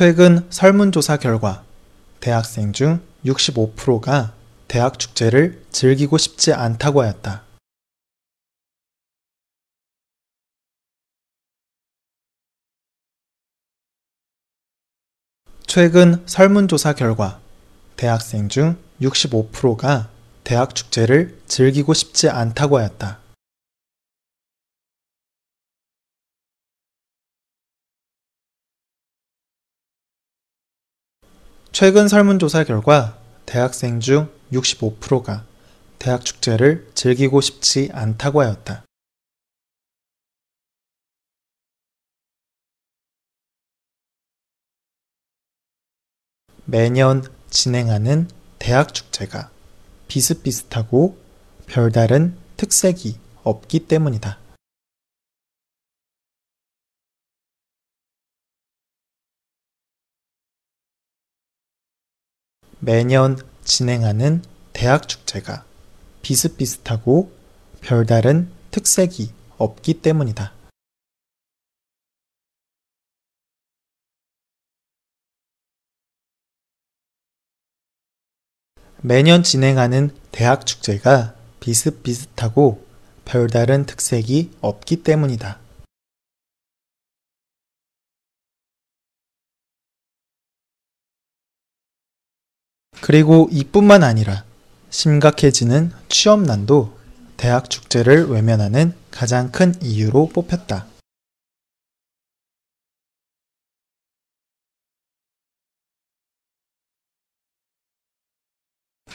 최근 설문조사 결과 대학생 중 65%가 대학 축제를 즐기고 싶지 않다고 하였다. 최근 설문조사 결과 대학생 중 65%가 대학 축제를 즐기고 싶지 않다고 하였다. 최근 설문조사 결과 대학생 중 65%가 대학 축제를 즐기고 싶지 않다고 하였다. 매년 진행하는 대학 축제가 비슷비슷하고 별다른 특색이 없기 때문이다. 매년 진행하는 대학 축제가 비슷비슷하고 별다른 특색이 없기 때문이다. 매년 진행하는 대학 축제가 비슷비슷하고 별다른 특색이 없기 때문이다. 그리고 이뿐만 아니라 심각해지는 취업난도 대학 축제를 외면하는 가장 큰 이유로 뽑혔다.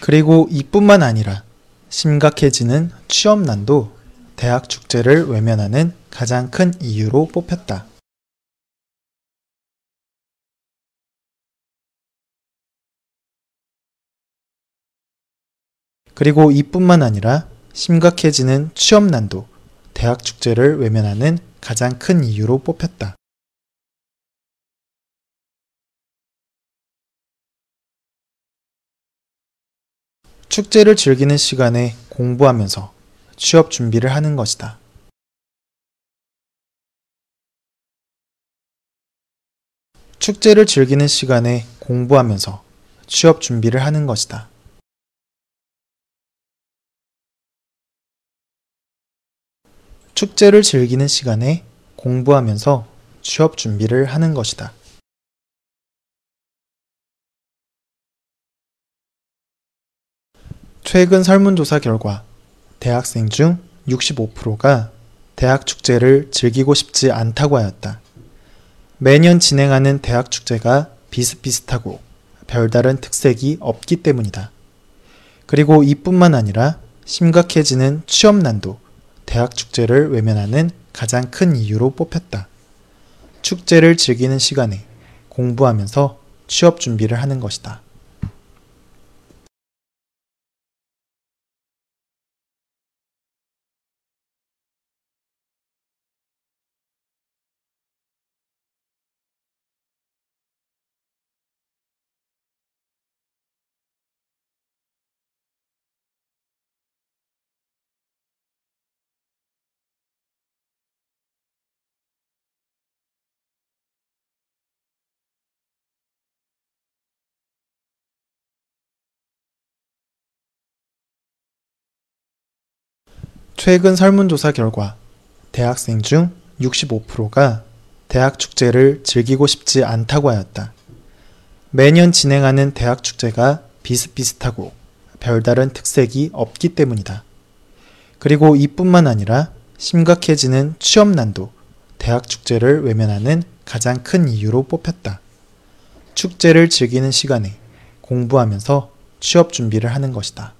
그리고 이뿐만 아니라 심각해지는 취업난도 대학 축제를 외면하는 가장 큰 이유로 뽑혔다. 그리고 이뿐만 아니라 심각해지는 취업 난도 대학 축제를 외면하는 가장 큰 이유로 뽑혔다. 축제를 즐기는 시간에 공부하면서 취업 준비를 하는 것이다. 축제를 즐기는 시간에 공부하면서 취업 준비를 하는 것이다. 축제를 즐기는 시간에 공부하면서 취업 준비를 하는 것이다. 최근 설문조사 결과 대학생 중 65%가 대학 축제를 즐기고 싶지 않다고 하였다. 매년 진행하는 대학 축제가 비슷비슷하고 별다른 특색이 없기 때문이다. 그리고 이뿐만 아니라 심각해지는 취업 난도 대학 축제를 외면하는 가장 큰 이유로 뽑혔다. 축제를 즐기는 시간에 공부하면서 취업 준비를 하는 것이다. 최근 설문조사 결과 대학생 중 65%가 대학 축제를 즐기고 싶지 않다고 하였다. 매년 진행하는 대학 축제가 비슷비슷하고 별다른 특색이 없기 때문이다. 그리고 이뿐만 아니라 심각해지는 취업 난도 대학 축제를 외면하는 가장 큰 이유로 뽑혔다. 축제를 즐기는 시간에 공부하면서 취업 준비를 하는 것이다.